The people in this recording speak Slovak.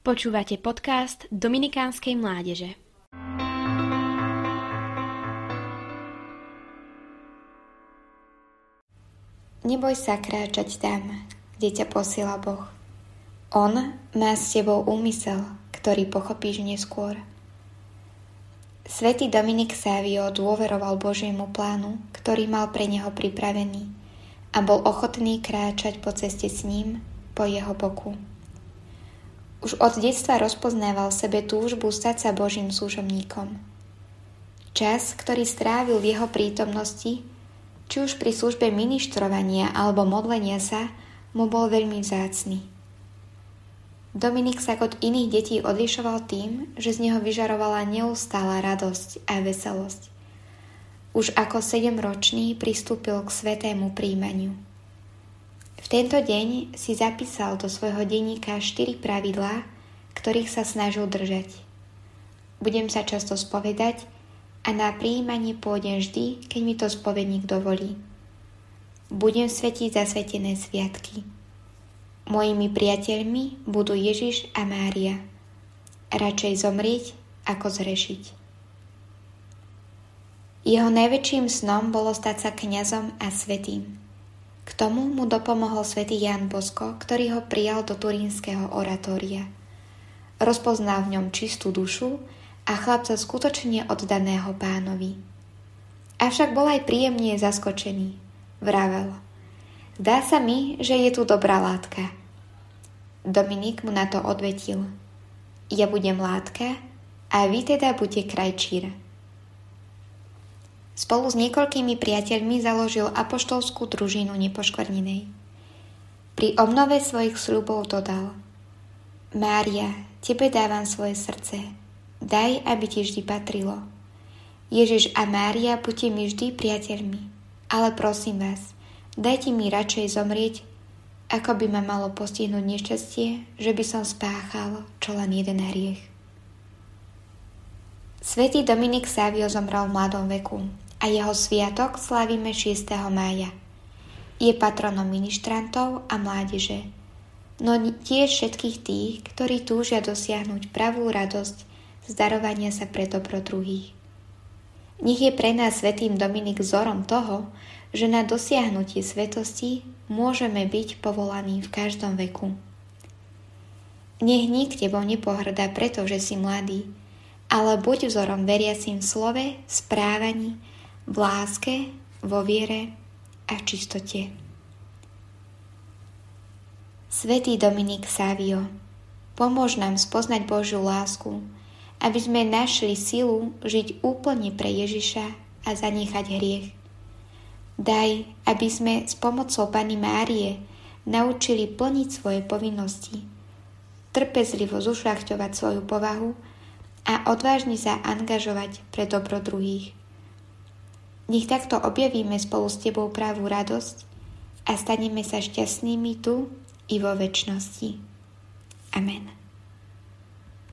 Počúvate podcast Dominikánskej mládeže. Neboj sa kráčať tam, kde ťa posiela Boh. On má s tebou úmysel, ktorý pochopíš neskôr. Svetý Dominik Savio dôveroval Božiemu plánu, ktorý mal pre neho pripravený a bol ochotný kráčať po ceste s ním, po jeho boku. Už od detstva rozpoznával sebe túžbu stať sa Božím súžomníkom. Čas, ktorý strávil v jeho prítomnosti, či už pri službe ministrovania alebo modlenia sa, mu bol veľmi vzácný. Dominik sa od iných detí odlišoval tým, že z neho vyžarovala neustála radosť a veselosť. Už ako sedemročný pristúpil k svetému príjmaniu. Tento deň si zapísal do svojho denníka štyri pravidlá, ktorých sa snažil držať. Budem sa často spovedať a na príjmanie pôjdem vždy, keď mi to spovedník dovolí. Budem svetiť zasvetené sviatky. Mojimi priateľmi budú Ježiš a Mária. Radšej zomrieť, ako zrešiť. Jeho najväčším snom bolo stať sa kňazom a svetým. K tomu mu dopomohol svätý Jan Bosko, ktorý ho prijal do turínskeho oratória. Rozpoznal v ňom čistú dušu a chlapca skutočne oddaného pánovi. Avšak bol aj príjemne zaskočený. Vravel. Zdá sa mi, že je tu dobrá látka. Dominik mu na to odvetil. Ja budem látka a vy teda buďte krajčír. Spolu s niekoľkými priateľmi založil apoštolskú družinu nepoškvrnenej. Pri obnove svojich sľubov dodal Mária, tebe dávam svoje srdce, daj, aby ti vždy patrilo. Ježiš a Mária, buďte mi vždy priateľmi, ale prosím vás, dajte mi radšej zomrieť, ako by ma malo postihnúť nešťastie, že by som spáchal čo len jeden hriech. Svetý Dominik Savio zomrel v mladom veku, a jeho sviatok slávime 6. mája. Je patronom ministrantov a mládeže, no tiež všetkých tých, ktorí túžia dosiahnuť pravú radosť z sa pre dobro druhých. Nech je pre nás svetým Dominik vzorom toho, že na dosiahnutie svetosti môžeme byť povolaní v každom veku. Nech nik tebou nepohrdá, pretože si mladý, ale buď vzorom veriacim v slove, správaní v láske, vo viere a v čistote. Svetý Dominik Savio, pomôž nám spoznať Božiu lásku, aby sme našli silu žiť úplne pre Ježiša a zanechať hriech. Daj, aby sme s pomocou Pany Márie naučili plniť svoje povinnosti, trpezlivo zušľachťovať svoju povahu a odvážne sa angažovať pre dobro druhých. Nech takto objavíme spolu s Tebou pravú radosť a staneme sa šťastnými tu i vo väčšnosti. Amen.